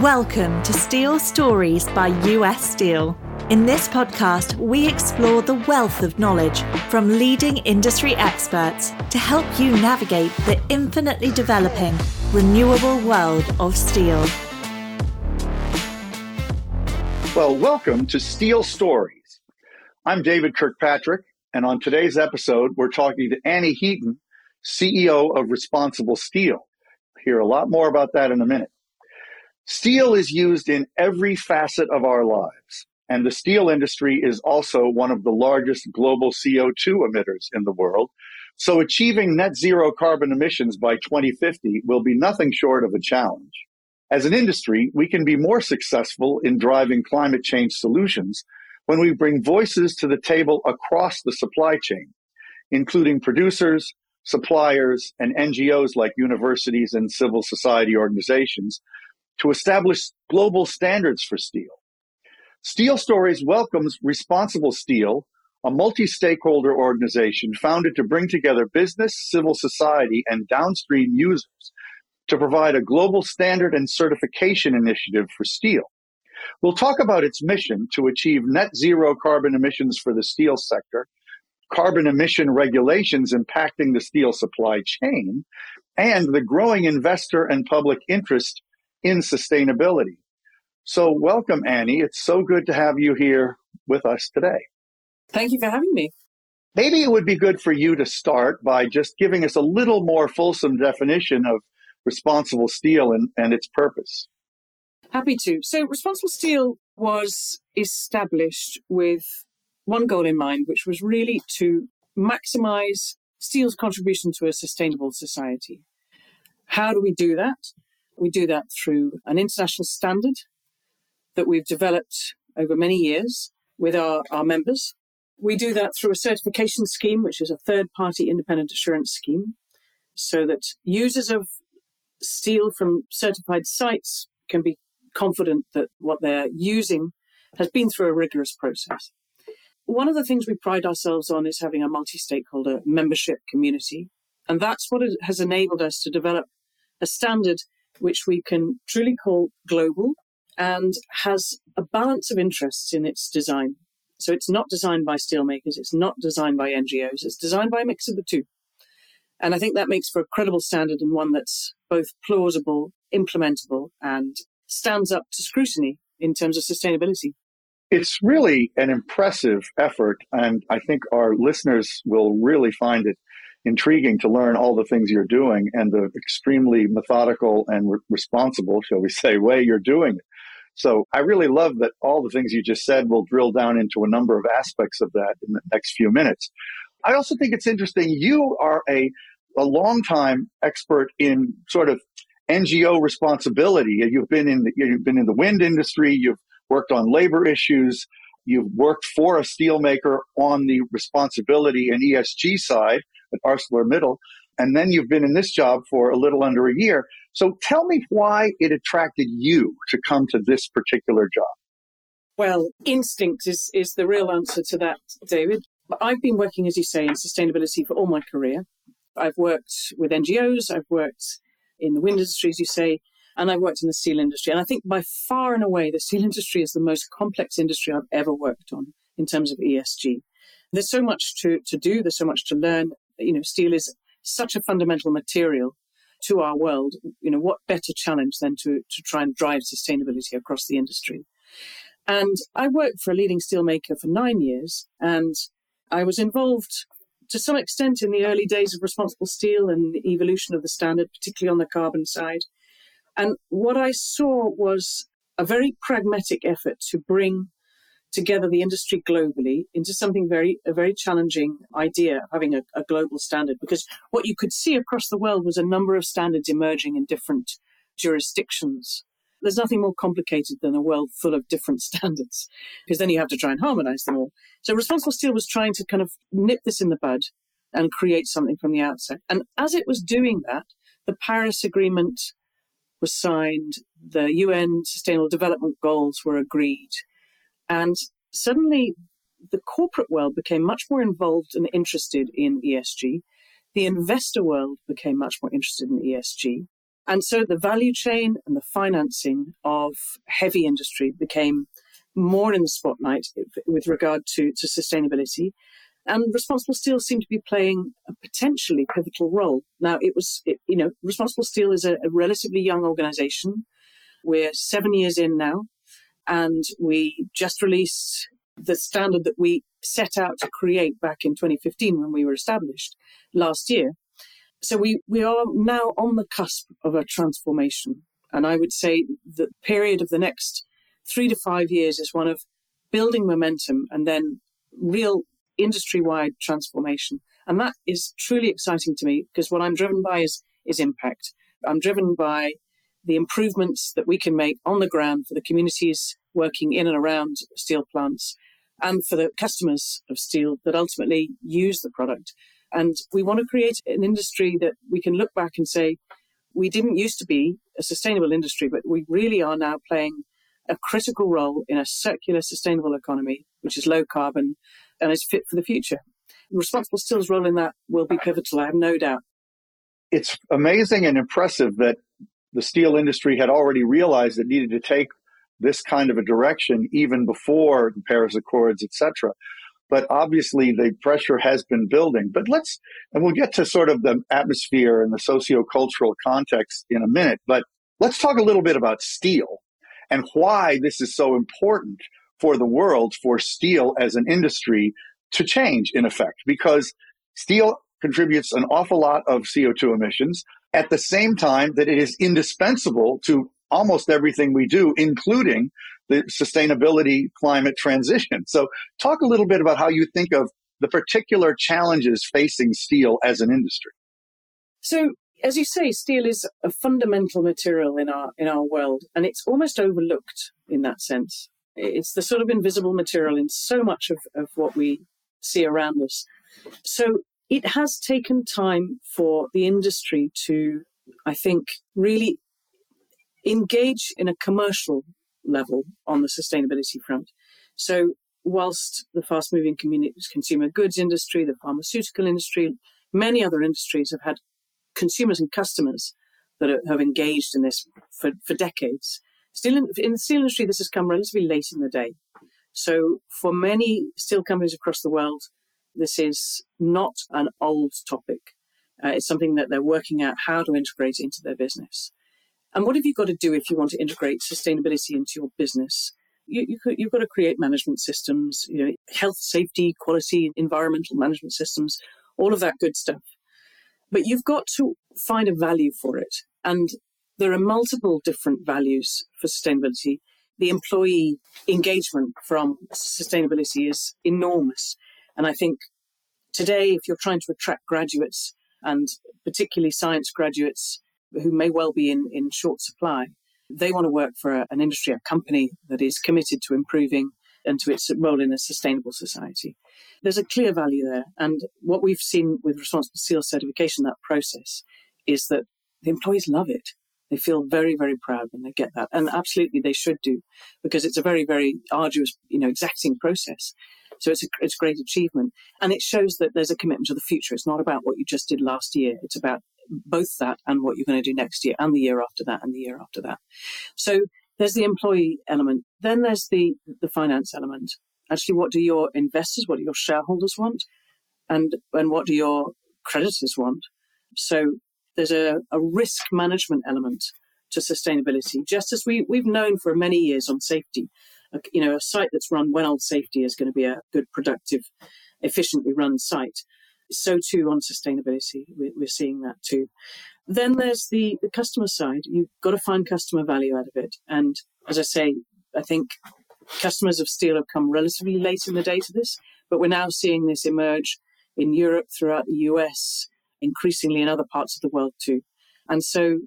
Welcome to Steel Stories by US Steel. In this podcast, we explore the wealth of knowledge from leading industry experts to help you navigate the infinitely developing, renewable world of steel. Well, welcome to Steel Stories. I'm David Kirkpatrick, and on today's episode, we're talking to Annie Heaton, CEO of Responsible Steel. Hear a lot more about that in a minute. Steel is used in every facet of our lives, and the steel industry is also one of the largest global CO2 emitters in the world. So achieving net zero carbon emissions by 2050 will be nothing short of a challenge. As an industry, we can be more successful in driving climate change solutions when we bring voices to the table across the supply chain, including producers, suppliers, and NGOs like universities and civil society organizations to establish global standards for steel. Steel Stories welcomes Responsible Steel, a multi stakeholder organization founded to bring together business, civil society, and downstream users to provide a global standard and certification initiative for steel. We'll talk about its mission to achieve net zero carbon emissions for the steel sector, carbon emission regulations impacting the steel supply chain, and the growing investor and public interest in sustainability. So, welcome, Annie. It's so good to have you here with us today. Thank you for having me. Maybe it would be good for you to start by just giving us a little more fulsome definition of responsible steel and, and its purpose. Happy to. So, responsible steel was established with one goal in mind, which was really to maximize steel's contribution to a sustainable society. How do we do that? We do that through an international standard that we've developed over many years with our, our members. We do that through a certification scheme, which is a third party independent assurance scheme, so that users of steel from certified sites can be confident that what they're using has been through a rigorous process. One of the things we pride ourselves on is having a multi stakeholder membership community. And that's what has enabled us to develop a standard which we can truly call global and has a balance of interests in its design. So it's not designed by steelmakers, it's not designed by NGOs, it's designed by a mix of the two. And I think that makes for a credible standard and one that's both plausible, implementable, and stands up to scrutiny in terms of sustainability. It's really an impressive effort, and I think our listeners will really find it intriguing to learn all the things you're doing and the extremely methodical and re- responsible, shall we say, way you're doing it. So I really love that all the things you just said will drill down into a number of aspects of that in the next few minutes. I also think it's interesting. You are a, a longtime expert in sort of NGO responsibility. You've been in the, you've been in the wind industry. You've worked on labor issues. You've worked for a steelmaker on the responsibility and ESG side at ArcelorMittal. And then you've been in this job for a little under a year. So tell me why it attracted you to come to this particular job. Well, instinct is, is the real answer to that, David. I've been working, as you say, in sustainability for all my career. I've worked with NGOs, I've worked in the wind industry, as you say, and I've worked in the steel industry. And I think by far and away, the steel industry is the most complex industry I've ever worked on in terms of ESG. There's so much to, to do, there's so much to learn, you know, steel is such a fundamental material to our world. You know, what better challenge than to, to try and drive sustainability across the industry? And I worked for a leading steelmaker for nine years, and I was involved to some extent in the early days of responsible steel and the evolution of the standard, particularly on the carbon side. And what I saw was a very pragmatic effort to bring together the industry globally into something very a very challenging idea having a, a, global standard because what you could see across the world was a number of standards emerging in different jurisdictions. There's nothing more complicated than a world full of different standards because then you have to try and harmonize them all. So responsible steel was trying to kind of nip this in the bud and create something from the outset. And as it was doing that the paris agreement was signed the un sustainable development goals were agreed and suddenly the corporate world became much more involved and interested in ESG. The investor world became much more interested in ESG. And so the value chain and the financing of heavy industry became more in the spotlight with regard to, to sustainability. And Responsible Steel seemed to be playing a potentially pivotal role. Now, it was, it, you know, Responsible Steel is a, a relatively young organization. We're seven years in now, and we just released the standard that we set out to create back in 2015 when we were established last year. So we, we are now on the cusp of a transformation. And I would say the period of the next three to five years is one of building momentum and then real industry wide transformation. And that is truly exciting to me because what I'm driven by is, is impact. I'm driven by the improvements that we can make on the ground for the communities working in and around steel plants and for the customers of steel that ultimately use the product. And we want to create an industry that we can look back and say, we didn't used to be a sustainable industry, but we really are now playing a critical role in a circular, sustainable economy, which is low carbon and is fit for the future. Responsible Steel's role in that will be pivotal, I have no doubt. It's amazing and impressive that the steel industry had already realized it needed to take this kind of a direction even before the Paris Accords, etc. But obviously, the pressure has been building. But let's, and we'll get to sort of the atmosphere and the socio-cultural context in a minute. But let's talk a little bit about steel and why this is so important for the world for steel as an industry to change in effect because steel contributes an awful lot of CO2 emissions at the same time that it is indispensable to almost everything we do, including the sustainability climate transition. So talk a little bit about how you think of the particular challenges facing steel as an industry. So as you say, steel is a fundamental material in our in our world, and it's almost overlooked in that sense. It's the sort of invisible material in so much of, of what we see around us. So it has taken time for the industry to, I think, really engage in a commercial level on the sustainability front. So whilst the fast moving consumer goods industry, the pharmaceutical industry, many other industries have had consumers and customers that are, have engaged in this for, for decades. Still in, in the steel industry, this has come relatively late in the day. So for many steel companies across the world, this is not an old topic. Uh, it's something that they're working out how to integrate into their business. And what have you got to do if you want to integrate sustainability into your business? You, you, you've got to create management systems, you know, health, safety, quality, environmental management systems, all of that good stuff. But you've got to find a value for it. And there are multiple different values for sustainability. The employee engagement from sustainability is enormous. And I think today, if you're trying to attract graduates and particularly science graduates who may well be in, in short supply, they want to work for a, an industry, a company that is committed to improving and to its role in a sustainable society. There's a clear value there. And what we've seen with Responsible Steel certification, that process, is that the employees love it. They feel very, very proud when they get that. And absolutely they should do because it's a very, very arduous, you know, exacting process. So it's a, it's a great achievement. And it shows that there's a commitment to the future. It's not about what you just did last year. It's about both that and what you're going to do next year and the year after that and the year after that. So there's the employee element. Then there's the, the finance element. Actually, what do your investors, what do your shareholders want? And, and what do your creditors want? So there's a, a risk management element to sustainability, just as we, we've known for many years on safety. You know, a site that's run well safety is going to be a good, productive, efficiently run site. So too on sustainability, we're seeing that too. Then there's the, the customer side. You've got to find customer value out of it. And as I say, I think customers of steel have come relatively late in the day to this, but we're now seeing this emerge in Europe, throughout the US, increasingly in other parts of the world too. And so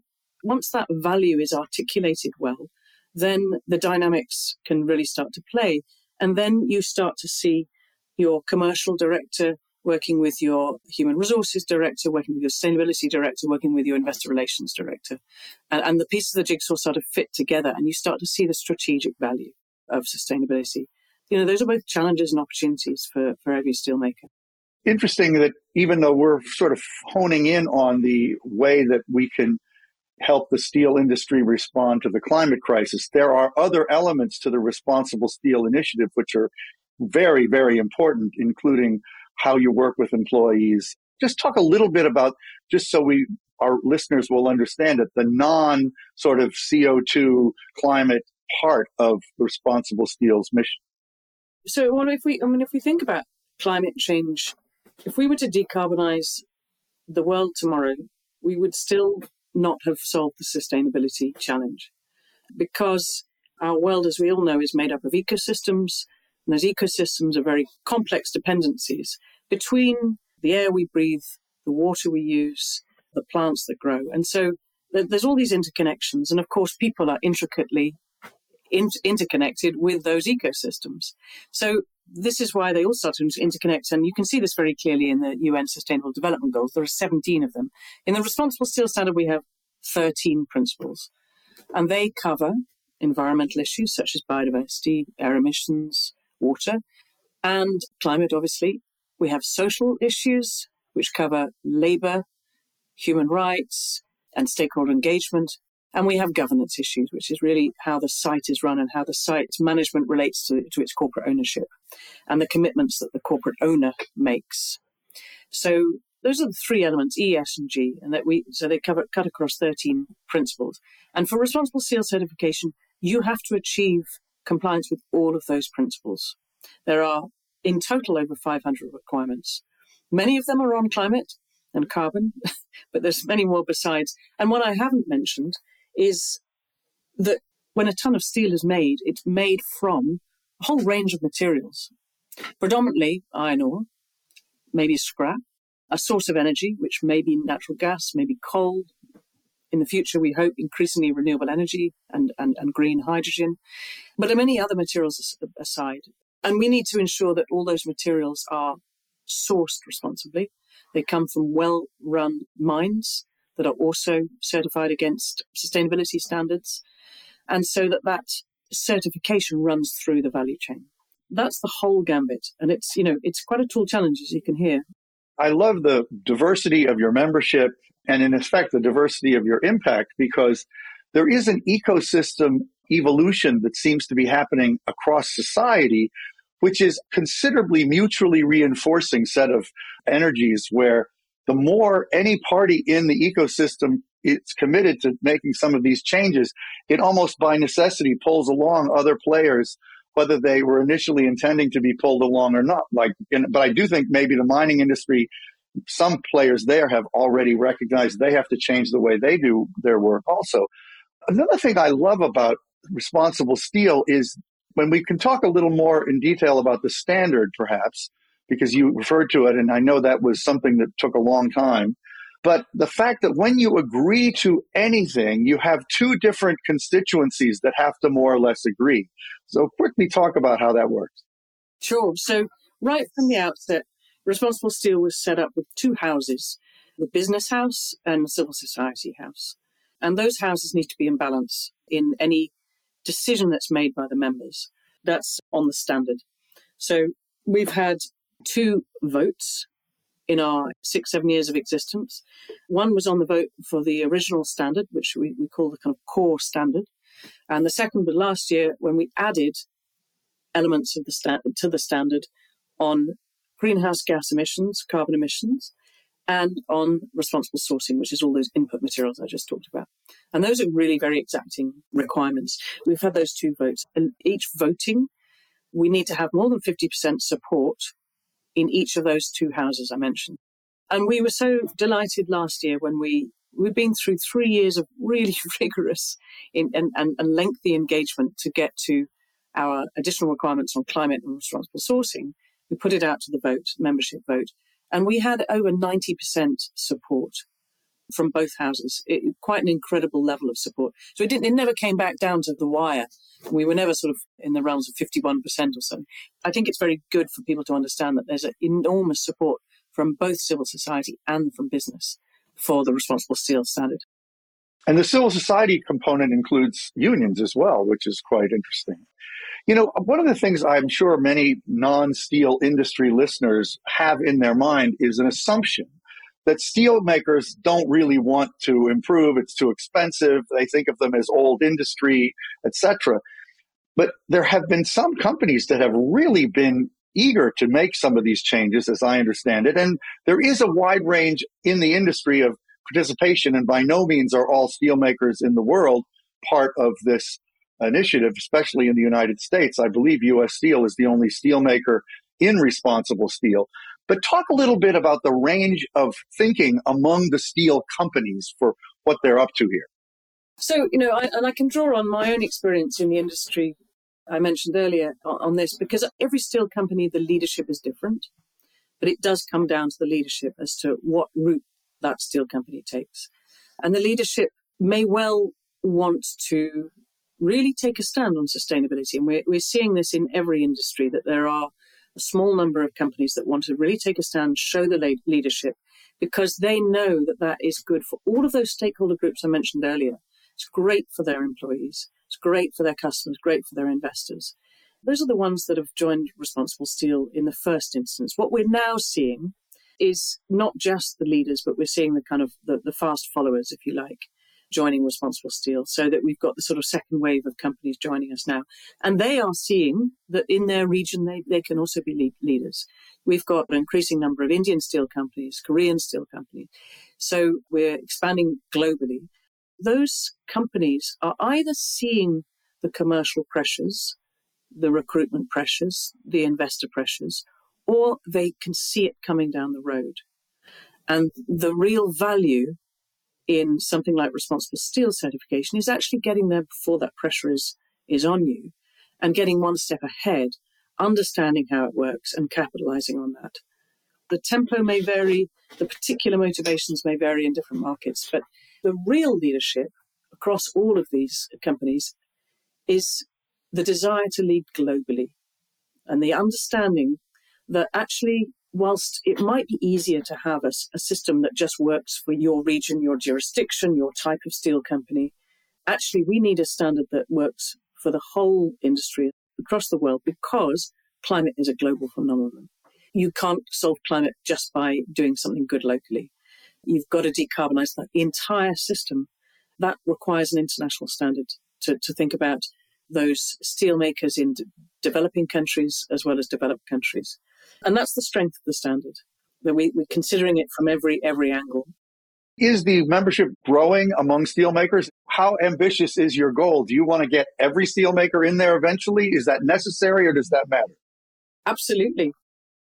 once that value is articulated well, then the dynamics can really start to play. And then you start to see your commercial director working with your human resources director, working with your sustainability director, working with your investor relations director. And, and the pieces of the jigsaw sort of fit together and you start to see the strategic value of sustainability. You know, those are both challenges and opportunities for, for every steelmaker. Interesting that even though we're sort of honing in on the way that we can help the steel industry respond to the climate crisis. There are other elements to the Responsible Steel Initiative which are very, very important, including how you work with employees. Just talk a little bit about, just so we our listeners will understand it, the non sort of CO2 climate part of responsible steel's mission. So, well, if we, I mean, if we think about climate change, if we were to decarbonize the world tomorrow, we would still not have solved the sustainability challenge because our world, as we all know, is made up of ecosystems. And those ecosystems are very complex dependencies between the air we breathe, the water we use, the plants that grow. And so there's all these interconnections. And of course, people are intricately in- interconnected with those ecosystems. So this is why they all start to interconnect. And you can see this very clearly in the UN Sustainable Development Goals. There are 17 of them. In the Responsible Steel Standard, we have 13 principles. And they cover environmental issues such as biodiversity, air emissions, water, and climate, obviously. We have social issues, which cover labor, human rights, and stakeholder engagement. And we have governance issues, which is really how the site is run and how the site's management relates to, to its corporate ownership and the commitments that the corporate owner makes. So those are the three elements, E, S, and G, and that we so they cover cut across 13 principles. And for responsible steel certification, you have to achieve compliance with all of those principles. There are in total over 500 requirements. Many of them are on climate and carbon, but there's many more besides. And what I haven't mentioned is that when a ton of steel is made, it's made from a whole range of materials, predominantly iron ore, maybe scrap, a source of energy, which may be natural gas, maybe coal. In the future, we hope increasingly renewable energy and, and, and green hydrogen, but there are many other materials aside. And we need to ensure that all those materials are sourced responsibly. They come from well run mines that are also certified against sustainability standards. And so that that certification runs through the value chain. That's the whole gambit. And it's, you know, it's quite a tall challenge, as you can hear. I love the diversity of your membership and, in effect, the diversity of your impact because there is an ecosystem evolution that seems to be happening across society, which is considerably mutually reinforcing set of energies where the more any party in the ecosystem is committed to making some of these changes, it almost by necessity pulls along other players, whether they were initially intending to be pulled along or not. Like, but I do think maybe the mining industry, some players there have already recognized they have to change the way they do their work. Also, another thing I love about responsible steel is when we can talk a little more in detail about the standard, perhaps because you referred to it, and I know that was something that took a long time. But the fact that when you agree to anything, you have two different constituencies that have to more or less agree. So, quickly talk about how that works. Sure. So, right from the outset, Responsible Steel was set up with two houses the business house and the civil society house. And those houses need to be in balance in any decision that's made by the members. That's on the standard. So, we've had two votes in our six, seven years of existence. One was on the vote for the original standard, which we, we call the kind of core standard. And the second was last year when we added elements of the sta- to the standard on greenhouse gas emissions, carbon emissions, and on responsible sourcing, which is all those input materials I just talked about. And those are really very exacting requirements. We've had those two votes. And each voting, we need to have more than 50% support in each of those two houses I mentioned. And we were so delighted last year when we we've been through three years of really rigorous in, and, and, and lengthy engagement to get to our additional requirements on climate and responsible sourcing. We put it out to the vote, membership vote, and we had over 90% support from both houses. It, quite an incredible level of support. So it didn't, it never came back down to the wire. We were never sort of in the realms of 51% or so. I think it's very good for people to understand that there's an enormous support from both civil society and from business for the responsible steel standard. And the civil society component includes unions as well, which is quite interesting. You know, one of the things I'm sure many non steel industry listeners have in their mind is an assumption that steel makers don't really want to improve. It's too expensive. They think of them as old industry, etc. But there have been some companies that have really been eager to make some of these changes, as I understand it. And there is a wide range in the industry of participation, and by no means are all steelmakers in the world part of this initiative, especially in the United States. I believe U.S. Steel is the only steelmaker in responsible steel. But talk a little bit about the range of thinking among the steel companies for what they're up to here. So, you know, I, and I can draw on my own experience in the industry I mentioned earlier on, on this, because every steel company, the leadership is different, but it does come down to the leadership as to what route that steel company takes. And the leadership may well want to really take a stand on sustainability. And we're, we're seeing this in every industry that there are a small number of companies that want to really take a stand, show the leadership, because they know that that is good for all of those stakeholder groups I mentioned earlier. It's great for their employees. It's great for their customers, great for their investors. Those are the ones that have joined Responsible Steel in the first instance. What we're now seeing is not just the leaders, but we're seeing the kind of the, the fast followers, if you like, joining Responsible Steel, so that we've got the sort of second wave of companies joining us now. And they are seeing that in their region, they, they can also be lead, leaders. We've got an increasing number of Indian steel companies, Korean steel companies. So we're expanding globally. Those companies are either seeing the commercial pressures, the recruitment pressures, the investor pressures, or they can see it coming down the road. And the real value in something like responsible steel certification is actually getting there before that pressure is, is on you and getting one step ahead, understanding how it works and capitalizing on that. The tempo may vary, the particular motivations may vary in different markets, but the real leadership across all of these companies is the desire to lead globally and the understanding that actually whilst it might be easier to have a, a, system that just works for your region, your jurisdiction, your type of steel company, actually, we need a standard that works for the whole industry across the world because climate is a global phenomenon. You can't solve climate just by doing something good locally. You've got to decarbonize the entire system. That requires an international standard to, to think about those steel makers in developing countries as well as developed countries. And that's the strength of the standard. That we, we're considering it from every every angle. Is the membership growing among steelmakers? How ambitious is your goal? Do you want to get every steelmaker in there eventually? Is that necessary or does that matter? Absolutely.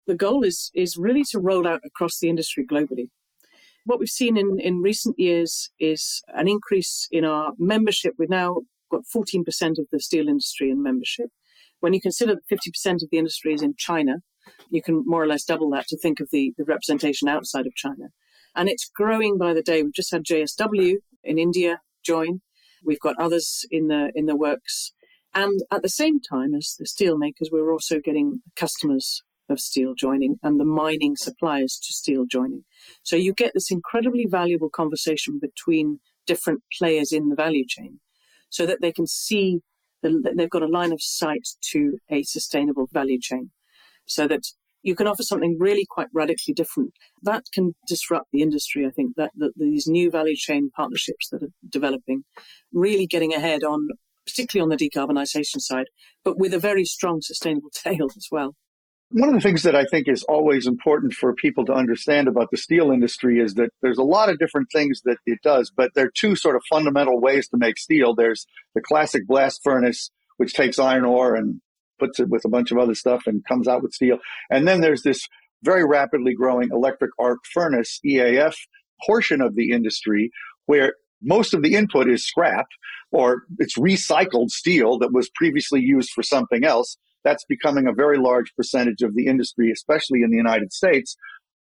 The goal is is really to roll out across the industry globally. What we've seen in, in recent years is an increase in our membership. We've now got 14% of the steel industry in membership. When you consider that 50% of the industry is in China, you can more or less double that to think of the, the representation outside of China. And it's growing by the day. We've just had JSW in India join. We've got others in the in the works. And at the same time as the steel makers, we're also getting customers of steel joining and the mining suppliers to steel joining. So you get this incredibly valuable conversation between different players in the value chain so that they can see that they've got a line of sight to a sustainable value chain so that you can offer something really quite radically different. That can disrupt the industry. I think that, that these new value chain partnerships that are developing, really getting ahead on, particularly on the decarbonisation side, but with a very strong sustainable tail as well. One of the things that I think is always important for people to understand about the steel industry is that there's a lot of different things that it does, but there are two sort of fundamental ways to make steel. There's the classic blast furnace, which takes iron ore and puts it with a bunch of other stuff and comes out with steel. And then there's this very rapidly growing electric arc furnace, EAF portion of the industry where most of the input is scrap or it's recycled steel that was previously used for something else. That's becoming a very large percentage of the industry, especially in the United States,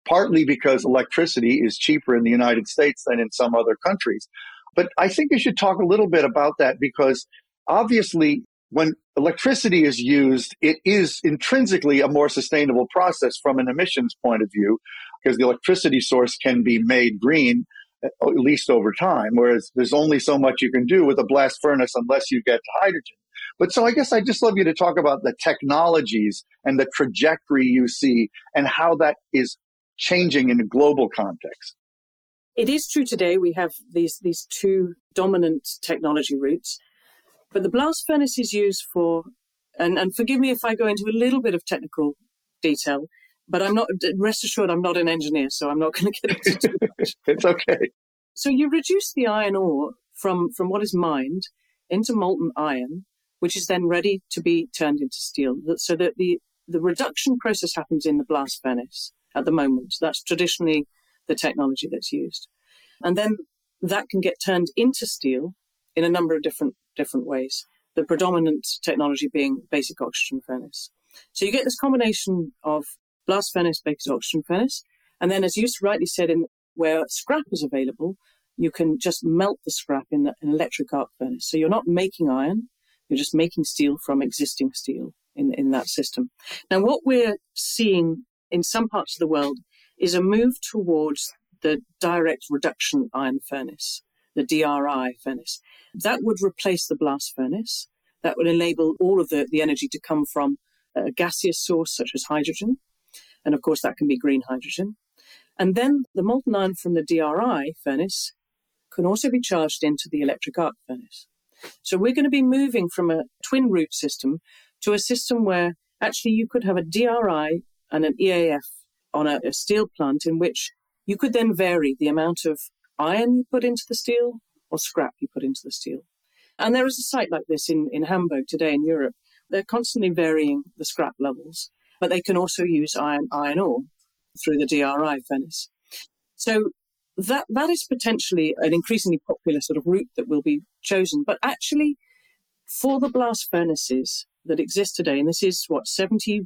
partly because electricity is cheaper in the United States than in some other countries. But I think you should talk a little bit about that because obviously when electricity is used, it is intrinsically a more sustainable process from an emissions point of view because the electricity source can be made green uh, at least over time, whereas there's only so much you can do with a blast furnace unless you get to hydrogen. But so I guess I'd just love you to talk about the technologies and the trajectory you see and how that is changing in a global context. It is true today we have these, these two dominant technology routes, but the blast furnace is used for, and, and forgive me if I go into a little bit of technical detail, but I'm not, rest assured, I'm not an engineer, so I'm not going to get into too much. it's okay. So you reduce the iron ore from, from what is mined into molten iron, which is then ready to be turned into steel. So that the, the reduction process happens in the blast furnace at the moment. That's traditionally the technology that's used. And then that can get turned into steel in a number of different different ways. The predominant technology being basic oxygen furnace. So you get this combination of blast furnace, basic oxygen furnace, and then as you rightly said, in where scrap is available, you can just melt the scrap in an electric arc furnace. So you're not making iron, you're just making steel from existing steel in, in that system. Now, what we're seeing in some parts of the world is a move towards the direct reduction iron furnace, the DRI furnace. That would replace the blast furnace. That would enable all of the, the energy to come from a gaseous source such as hydrogen. And of course, that can be green hydrogen. And then the molten iron from the DRI furnace can also be charged into the electric arc furnace. So we're going to be moving from a twin route system to a system where actually you could have a DRI and an EAF on a, a steel plant in which you could then vary the amount of iron you put into the steel or scrap you put into the steel. And there is a site like this in, in Hamburg today in Europe. They're constantly varying the scrap levels, but they can also use iron, iron ore through the DRI furnace. So that, that is potentially an increasingly popular sort of route that will be chosen. But actually, for the blast furnaces that exist today, and this is what, 70%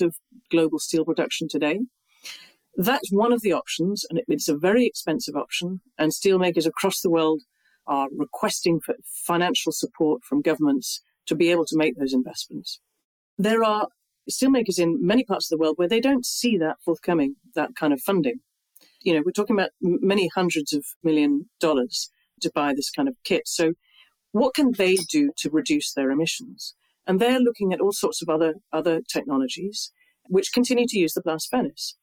of global steel production today, that's one of the options, and it's a very expensive option. And steelmakers across the world are requesting for financial support from governments to be able to make those investments. There are steelmakers in many parts of the world where they don't see that forthcoming, that kind of funding. You know, we're talking about many hundreds of million dollars to buy this kind of kit. So, what can they do to reduce their emissions? And they're looking at all sorts of other other technologies which continue to use the blast furnace.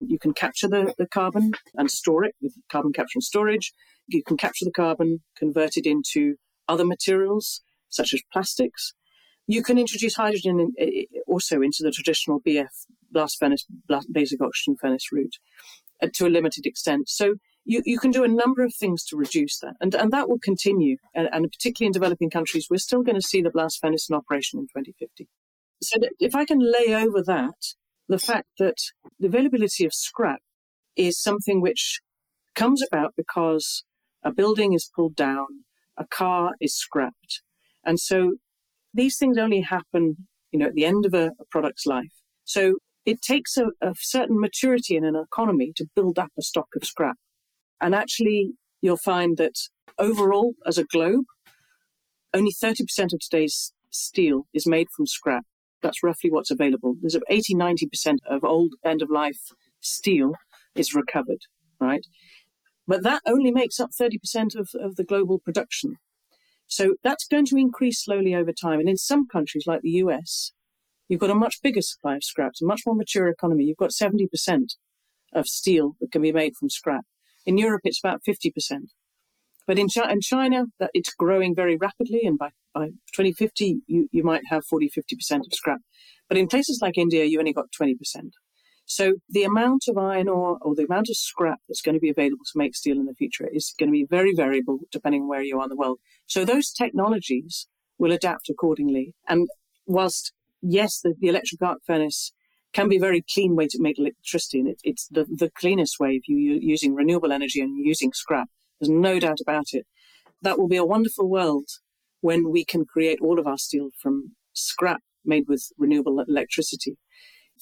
You can capture the, the carbon and store it with carbon capture and storage. You can capture the carbon, convert it into other materials such as plastics. You can introduce hydrogen in, also into the traditional BF blast furnace, blast, basic oxygen furnace route uh, to a limited extent. So you, you can do a number of things to reduce that, and, and that will continue. And, and particularly in developing countries, we're still going to see the blast furnace in operation in 2050. So if I can lay over that, the fact that the availability of scrap is something which comes about because a building is pulled down, a car is scrapped. And so these things only happen, you know, at the end of a, a product's life. So it takes a, a certain maturity in an economy to build up a stock of scrap. And actually, you'll find that overall, as a globe, only 30% of today's steel is made from scrap. That's roughly what's available. There's 80, 90% of old end of life steel is recovered, right? But that only makes up 30% of, of the global production. So that's going to increase slowly over time. And in some countries like the US, you've got a much bigger supply of scrap, a much more mature economy. You've got 70% of steel that can be made from scrap. In Europe, it's about 50%. But in, in China, that it's growing very rapidly, and by, by 2050, you, you might have 40, 50% of scrap. But in places like India, you only got 20%. So the amount of iron ore or the amount of scrap that's going to be available to make steel in the future is going to be very variable depending on where you are in the world. So those technologies will adapt accordingly. And whilst, yes, the, the electric arc furnace can be a very clean way to make electricity, and it, it's the, the cleanest way if you're using renewable energy and using scrap. There's no doubt about it. That will be a wonderful world when we can create all of our steel from scrap made with renewable electricity.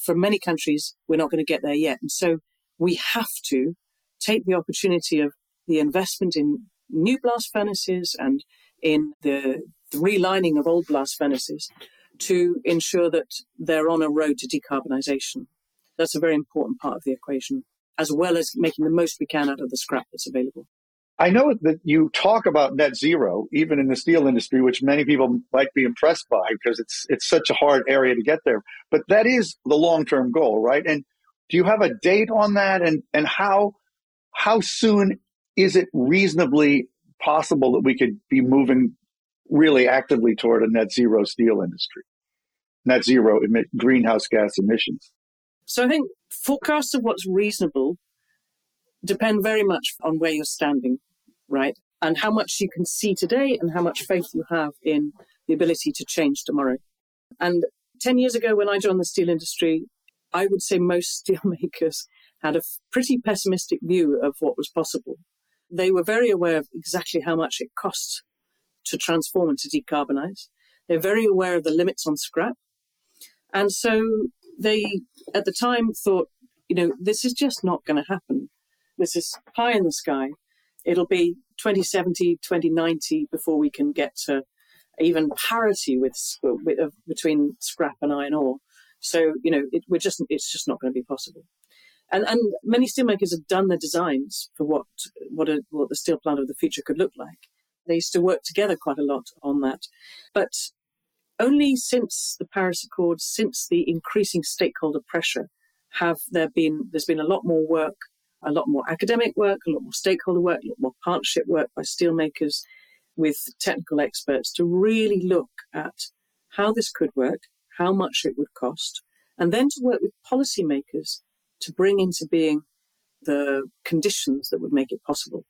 For many countries, we're not going to get there yet. And so we have to take the opportunity of the investment in new blast furnaces and in the, the relining of old blast furnaces to ensure that they're on a road to decarbonisation. That's a very important part of the equation, as well as making the most we can out of the scrap that's available. I know that you talk about net zero, even in the steel industry, which many people might be impressed by because it's it's such a hard area to get there. But that is the long term goal, right? And do you have a date on that? And and how how soon is it reasonably possible that we could be moving really actively toward a net zero steel industry, net zero emit greenhouse gas emissions? So I think forecasts of what's reasonable depend very much on where you're standing, right? And how much you can see today and how much faith you have in the ability to change tomorrow. And 10 years ago, when I joined the steel industry, I would say most steelmakers had a pretty pessimistic view of what was possible. They were very aware of exactly how much it costs to transform and to decarbonize. They're very aware of the limits on scrap. And so they, at the time, thought, you know, this is just not going to happen. This is high in the sky. It'll be 2070, 2090 before we can get to even parity with, with uh, between scrap and iron ore. So you know, it, we're just it's just not going to be possible. And and many steelmakers have done their designs for what what a, what the steel plant of the future could look like. They used to work together quite a lot on that, but only since the Paris Accords, since the increasing stakeholder pressure, have there been there's been a lot more work, a lot more academic work, a lot more stakeholder work, a lot more partnership work by steelmakers with technical experts to really look at how this could work, how much it would cost, and then to work with policymakers to bring into being the conditions that would make it possible.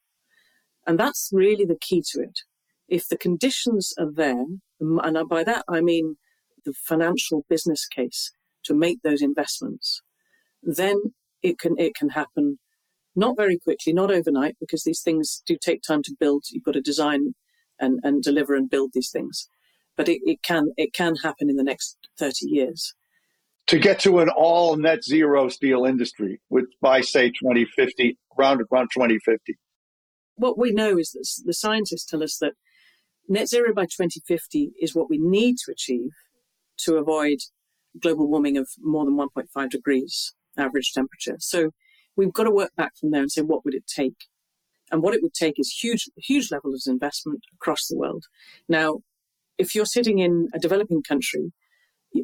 And that's really the key to it. If the conditions are there, and by that I mean the financial business case to make those investments, then it can it can happen not very quickly, not overnight, because these things do take time to build. You've got to design and, and deliver and build these things. But it, it can it can happen in the next 30 years. To get to an all net zero steel industry with by say 2050, round around 2050. What we know is that the scientists tell us that net zero by 2050 is what we need to achieve to avoid global warming of more than 1.5 degrees average temperature. So we've got to work back from there and say what would it take and what it would take is huge, huge levels of investment across the world. Now, if you're sitting in a developing country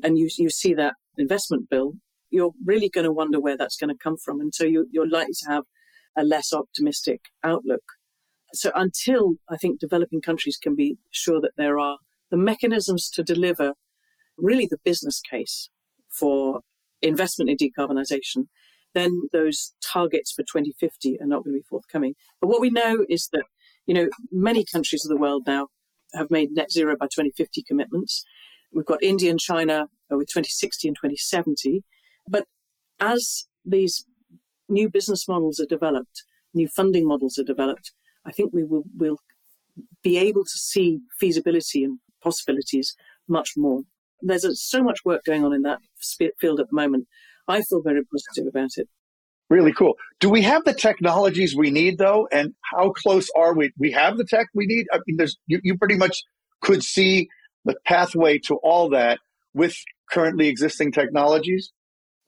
and you, you see that investment bill, you're really going to wonder where that's going to come from. And so you, you're likely to have a less optimistic outlook. So until I think developing countries can be sure that there are the mechanisms to deliver really the business case for investment in decarbonisation, then those targets for 2050 are not going to be forthcoming. But what we know is that, you know, many countries of the world now have made net zero by 2050 commitments. We've got India and China uh, with 2060 and 2070. But as these new business models are developed, new funding models are developed, I think we will will be able to see feasibility and possibilities much more. There's so much work going on in that field at the moment. I feel very positive about it. Really cool. Do we have the technologies we need though? And how close are we? We have the tech we need. I mean, there's you, you pretty much could see the pathway to all that with currently existing technologies.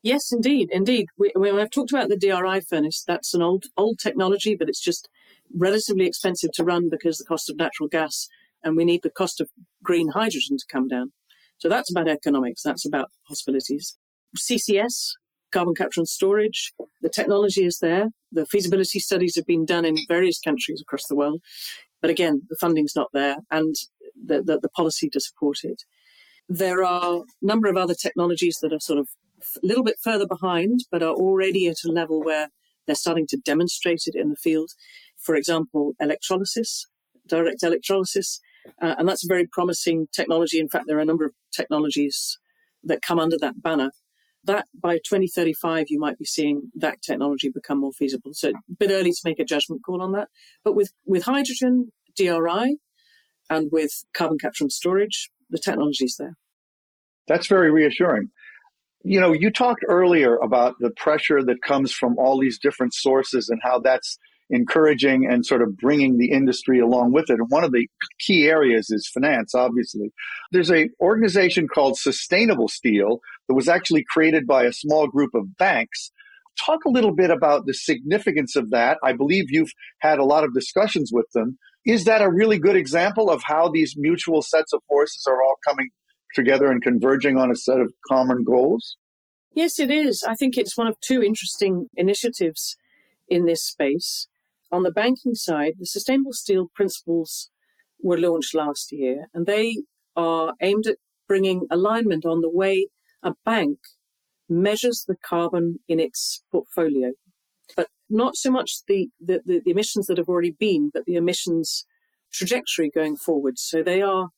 Yes, indeed, indeed. We, we, I've talked about the DRI furnace. That's an old old technology, but it's just relatively expensive to run because the cost of natural gas, and we need the cost of green hydrogen to come down. So that's about economics. That's about possibilities. CCS, carbon capture and storage. The technology is there. The feasibility studies have been done in various countries across the world. But again, the funding's not there and the, the, the policy to support it. There are a number of other technologies that are sort of a little bit further behind, but are already at a level where they're starting to demonstrate it in the field. For example, electrolysis, direct electrolysis. Uh, and that's a very promising technology. In fact, there are a number of technologies that come under that banner that by 2035, you might be seeing that technology become more feasible. So a bit early to make a judgment call on that. But with, with hydrogen, DRI, and with carbon capture and storage, the technology is there. That's very reassuring. You know, you talked earlier about the pressure that comes from all these different sources and how that's encouraging and sort of bringing the industry along with it. And one of the key areas is finance, obviously. There's a organization called Sustainable Steel that was actually created by a small group of banks. Talk a little bit about the significance of that. I believe you've had a lot of discussions with them. Is that a really good example of how these mutual sets of forces are all coming together and converging on a set of common goals? Yes, it is. I think it's one of two interesting initiatives in this space. On the banking side, the Sustainable Steel Principles were launched last year, and they are aimed at bringing alignment on the way a bank measures the carbon in its portfolio. But not so much the, the, the, emissions that have already been, but the emissions trajectory going forward. So they are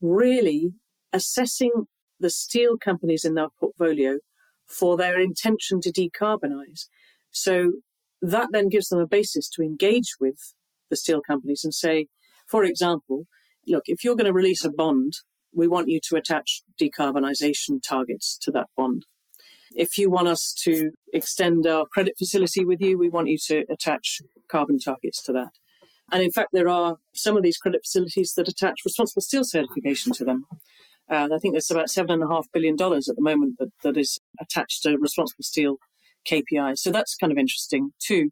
really assessing the steel companies in their portfolio for their intention to decarbonize. So that then gives them a basis to engage with the steel companies and say, for example, look, if you're going to release a bond, we want you to attach decarbonisation targets to that bond. If you want us to extend our credit facility with you, we want you to attach carbon targets to that. And in fact, there are some of these credit facilities that attach responsible steel certification to them. I think there's about $7.5 billion at the moment that, that is attached to responsible steel KPIs. So that's kind of interesting too.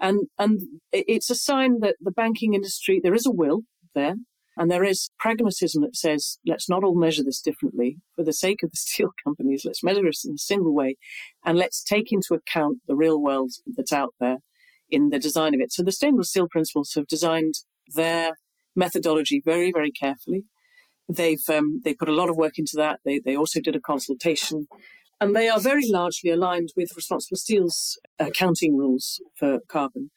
And, and it's a sign that the banking industry, there is a will there, and there is pragmatism that says, let's not all measure this differently. For the sake of the steel companies, let's measure this in a single way, and let's take into account the real world that's out there in the design of it. So the Sustainable Steel Principles have designed their methodology very, very carefully. They've um, they put a lot of work into that. They they also did a consultation, and they are very largely aligned with Responsible Steel's accounting rules for carbon.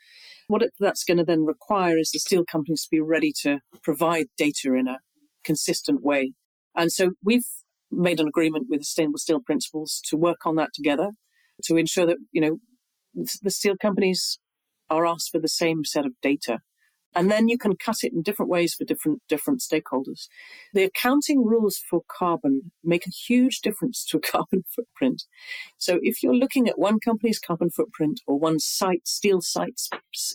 What that's going to then require is the steel companies to be ready to provide data in a consistent way. And so we've made an agreement with the Sustainable Steel Principles to work on that together to ensure that you know the steel companies are asked for the same set of data and then you can cut it in different ways for different different stakeholders. The accounting rules for carbon make a huge difference to a carbon footprint. So if you're looking at one company's carbon footprint or one site, steel site's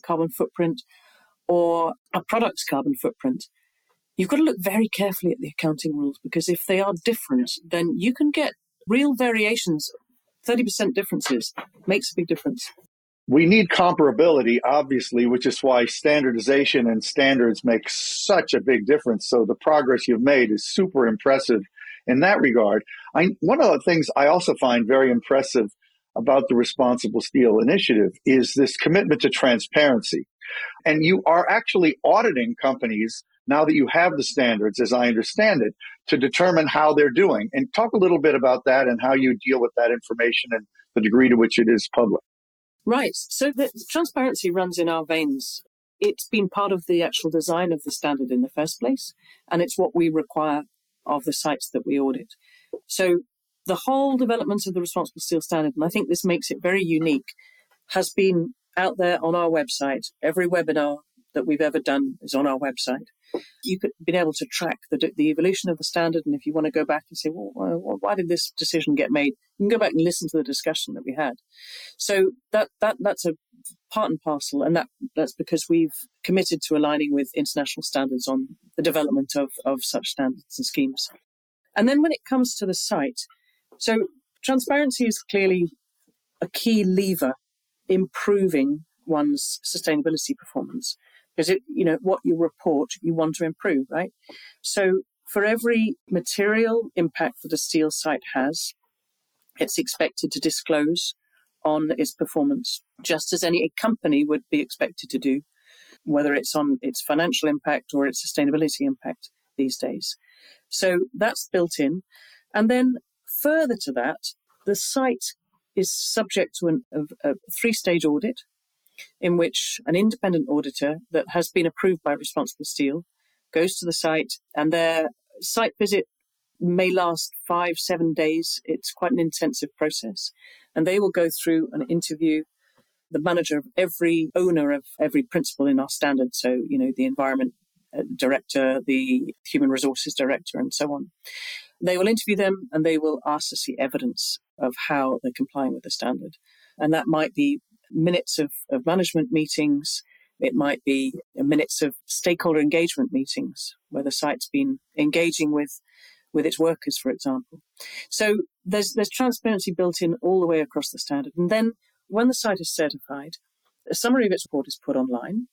carbon footprint, or a product's carbon footprint, you've got to look very carefully at the accounting rules because if they are different, then you can get real variations. 30% differences makes a big difference we need comparability, obviously, which is why standardization and standards make such a big difference. So the progress you've made is super impressive in that regard. I, one of the things I also find very impressive about the Responsible Steel Initiative is this commitment to transparency. And you are actually auditing companies now that you have the standards, as I understand it, to determine how they're doing. And talk a little bit about that and how you deal with that information and the degree to which it is public. Right. So the transparency runs in our veins. It's been part of the actual design of the standard in the first place, and it's what we require of the sites that we audit. So the whole development of the responsible steel standard, and I think this makes it very unique, has been out there on our website. Every webinar that we've ever done is on our website. You could been able to track the, the evolution of the standard, and if you want to go back and say, well, why did this decision get made? You can go back and listen to the discussion that we had. So that that that's a part and parcel, and that that's because we've committed to aligning with international standards on the development of of such standards and schemes. And then when it comes to the site, so transparency is clearly a key lever improving one's sustainability performance because you know, what you report, you want to improve, right? So for every material impact that a steel site has, it's expected to disclose on its performance, just as any company would be expected to do, whether it's on its financial impact or its sustainability impact these days. So that's built in. And then further to that, the site is subject to an, a, a three stage audit in which an independent auditor that has been approved by Responsible Steel goes to the site and their site visit may last five, seven days. It's quite an intensive process. And they will go through and interview the manager of every owner of every principle in our standard. So, you know, the environment uh, director, the human resources director, and so on. They will interview them and they will ask to see evidence of how they're complying with the standard. And that might be minutes of, of management meetings. It might be uh, minutes of stakeholder engagement meetings where the site's been engaging with with its workers, for example. So there's there's transparency built in all the way across the standard. And then when the site is certified, a summary of its report is put online.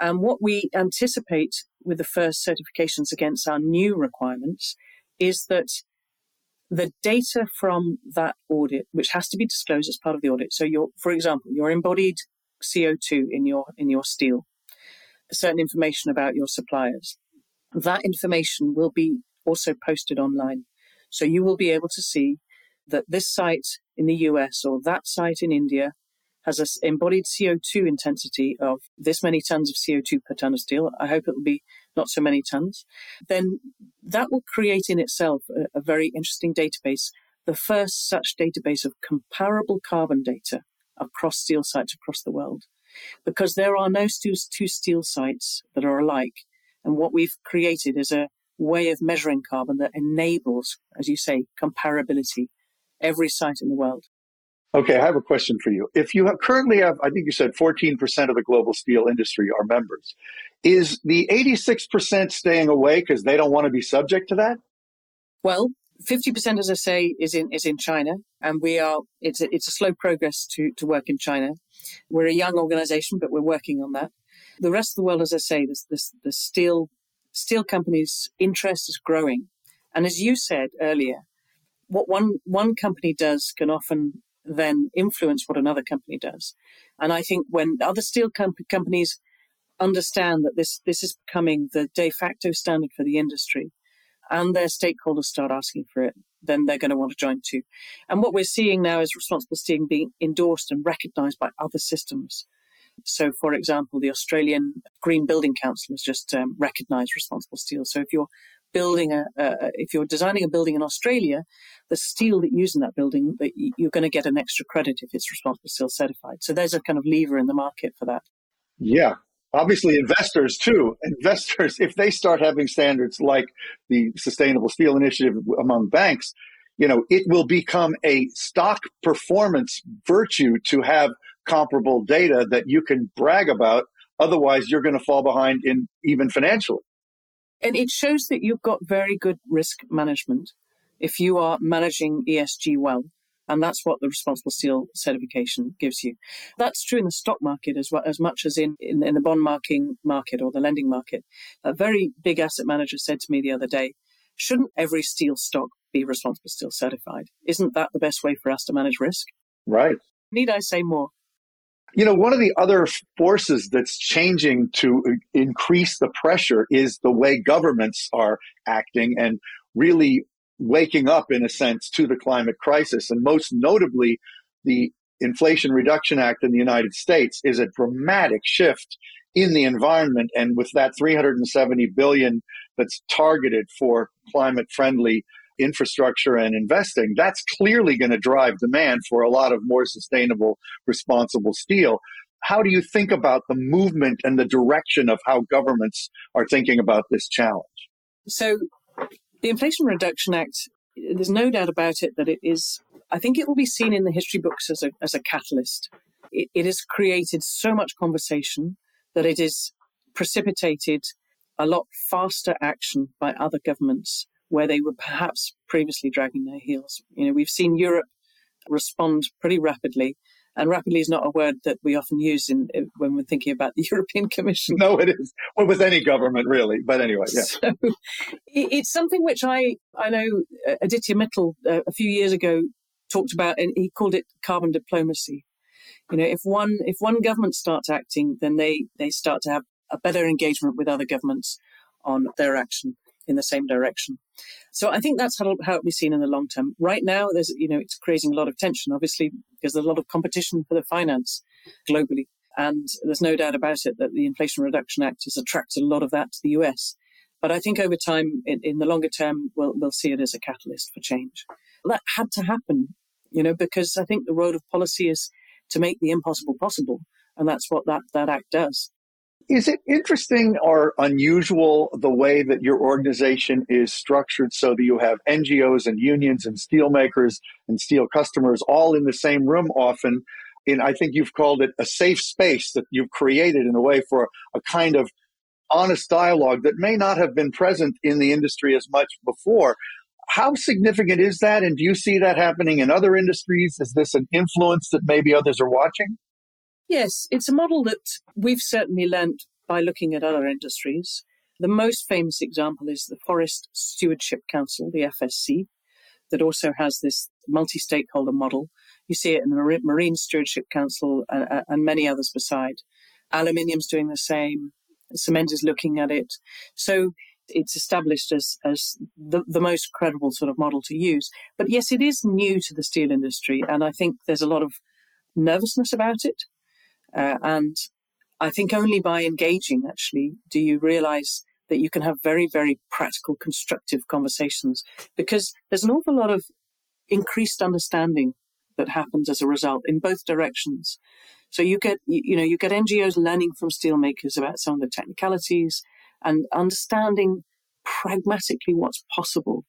And what we anticipate with the first certifications against our new requirements is that the data from that audit, which has to be disclosed as part of the audit. So, your, for example, your embodied CO2 in your in your steel, certain information about your suppliers. That information will be also posted online. So you will be able to see that this site in the US or that site in India has an embodied CO2 intensity of this many tons of CO2 per ton of steel. I hope it will be not so many tons. Then that will create in itself a, a very interesting database, the first such database of comparable carbon data across steel sites across the world. Because there are no two steel sites that are alike. And what we've created is a way of measuring carbon that enables, as you say, comparability every site in the world. Okay, I have a question for you. If you have, currently have, I think you said 14% of the global steel industry are members, is the 86% staying away because they don't want to be subject to that? Well, 50%, as I say, is in is in China, and we are. It's a, it's a slow progress to to work in China. We're a young organisation, but we're working on that. The rest of the world, as I say, this, this the steel steel companies' interest is growing, and as you said earlier, what one one company does can often then influence what another company does. And I think when other steel com- companies understand that this this is becoming the de facto standard for the industry, and their stakeholders start asking for it, then they're going to want to join too. And what we're seeing now is responsible steel being endorsed and recognised by other systems. So, for example, the Australian Green Building Council has just um, recognised responsible steel. So, if you're building a, uh, if you're designing a building in Australia, the steel that you use in that building, that you're going to get an extra credit if it's responsible steel certified. So there's a kind of lever in the market for that. Yeah. Obviously, investors too. Investors, if they start having standards like the Sustainable Steel Initiative among banks, you know, it will become a stock performance virtue to have comparable data that you can brag about. Otherwise, you're going to fall behind in even financially. And it shows that you've got very good risk management if you are managing ESG well. And that's what the responsible steel certification gives you. That's true in the stock market as well, as much as in, in, in the bond marking market or the lending market. A very big asset manager said to me the other day, shouldn't every steel stock be responsible steel certified? Isn't that the best way for us to manage risk? Right. Need I say more? You know, one of the other forces that's changing to increase the pressure is the way governments are acting and really waking up, in a sense, to the climate crisis. And most notably, the Inflation Reduction Act in the United States is a dramatic shift in the environment. And with that 370 billion that's targeted for climate friendly infrastructure and investing, that's clearly going to drive demand for a lot of more sustainable, responsible steel. How do you think about the movement and the direction of how governments are thinking about this challenge? So, the Inflation Reduction Act, there's no doubt about it that it is, I think it will be seen in the history books as a, as a catalyst. It, it has created so much conversation that it has precipitated a lot faster action by other governments where they were perhaps previously dragging their heels. You know, we've seen Europe respond pretty rapidly. And rapidly is not a word that we often use in, when we're thinking about the European Commission. No, it is. Well, with any government, really. But anyway, yeah. So it's something which I, I know uh, Aditya Mittal uh, a few years ago talked about, and he called it carbon diplomacy. You know, if one if one government starts acting, then they they start to have a better engagement with other governments on their action in the same direction. So I think that's how, how it will be seen in the long term. Right now, there's, you know, it's creating a lot of tension, obviously, because there's a lot of competition for the finance globally. And there's no doubt about it that the Inflation Reduction Act has attracted a lot of that to the US. But I think over time, in, in the longer term, we'll, we'll see it as a catalyst for change. That had to happen, you know, because I think the road of policy is to make the impossible possible. And that's what that, that act does. Is it interesting or unusual the way that your organization is structured so that you have NGOs and unions and steelmakers and steel customers all in the same room often? And I think you've called it a safe space that you've created in a way for a kind of honest dialogue that may not have been present in the industry as much before. How significant is that? And do you see that happening in other industries? Is this an influence that maybe others are watching? Yes, it's a model that we've certainly learnt by looking at other industries. The most famous example is the Forest Stewardship Council, the FSC, that also has this multi stakeholder model You see it in the Marine Stewardship Council and, uh, uh, and many others beside. Aluminium's doing the same. Cement is looking at it. So it's established as, as the, the most credible sort of model to use. But yes, it is new to the steel industry. And I think there's a lot of nervousness about it. Uh, and I think only by engaging, actually, do you realize that you can have very, very practical, constructive conversations because there's an awful lot of increased understanding that happens as a result in both directions. So you get, you know, you get NGOs learning from steelmakers about some of the technicalities and understanding pragmatically what's possible.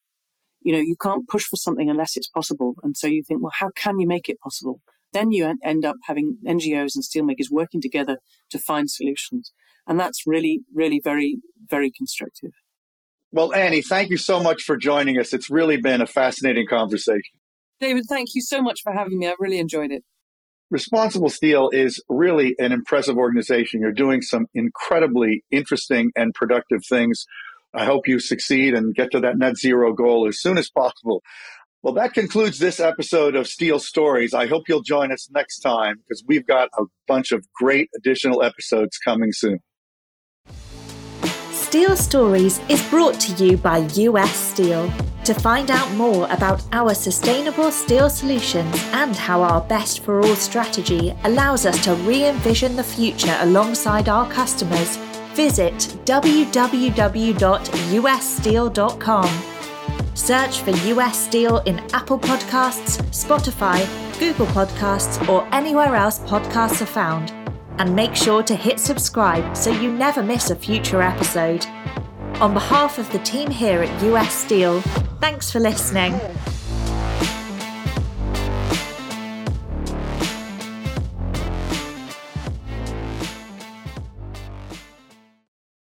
You know, you can't push for something unless it's possible. And so you think, well, how can you make it possible? Then you end up having NGOs and steelmakers working together to find solutions. And that's really, really very, very constructive. Well, Annie, thank you so much for joining us. It's really been a fascinating conversation. David, thank you so much for having me. I've really enjoyed it. Responsible Steel is really an impressive organization. You're doing some incredibly interesting and productive things. I hope you succeed and get to that net zero goal as soon as possible. Well, that concludes this episode of Steel Stories. I hope you'll join us next time because we've got a bunch of great additional episodes coming soon. Steel Stories is brought to you by US Steel. To find out more about our sustainable steel solutions and how our Best for All strategy allows us to re envision the future alongside our customers, visit www.ussteel.com. Search for US Steel in Apple Podcasts, Spotify, Google Podcasts, or anywhere else podcasts are found and make sure to hit subscribe so you never miss a future episode. On behalf of the team here at US Steel, thanks for listening.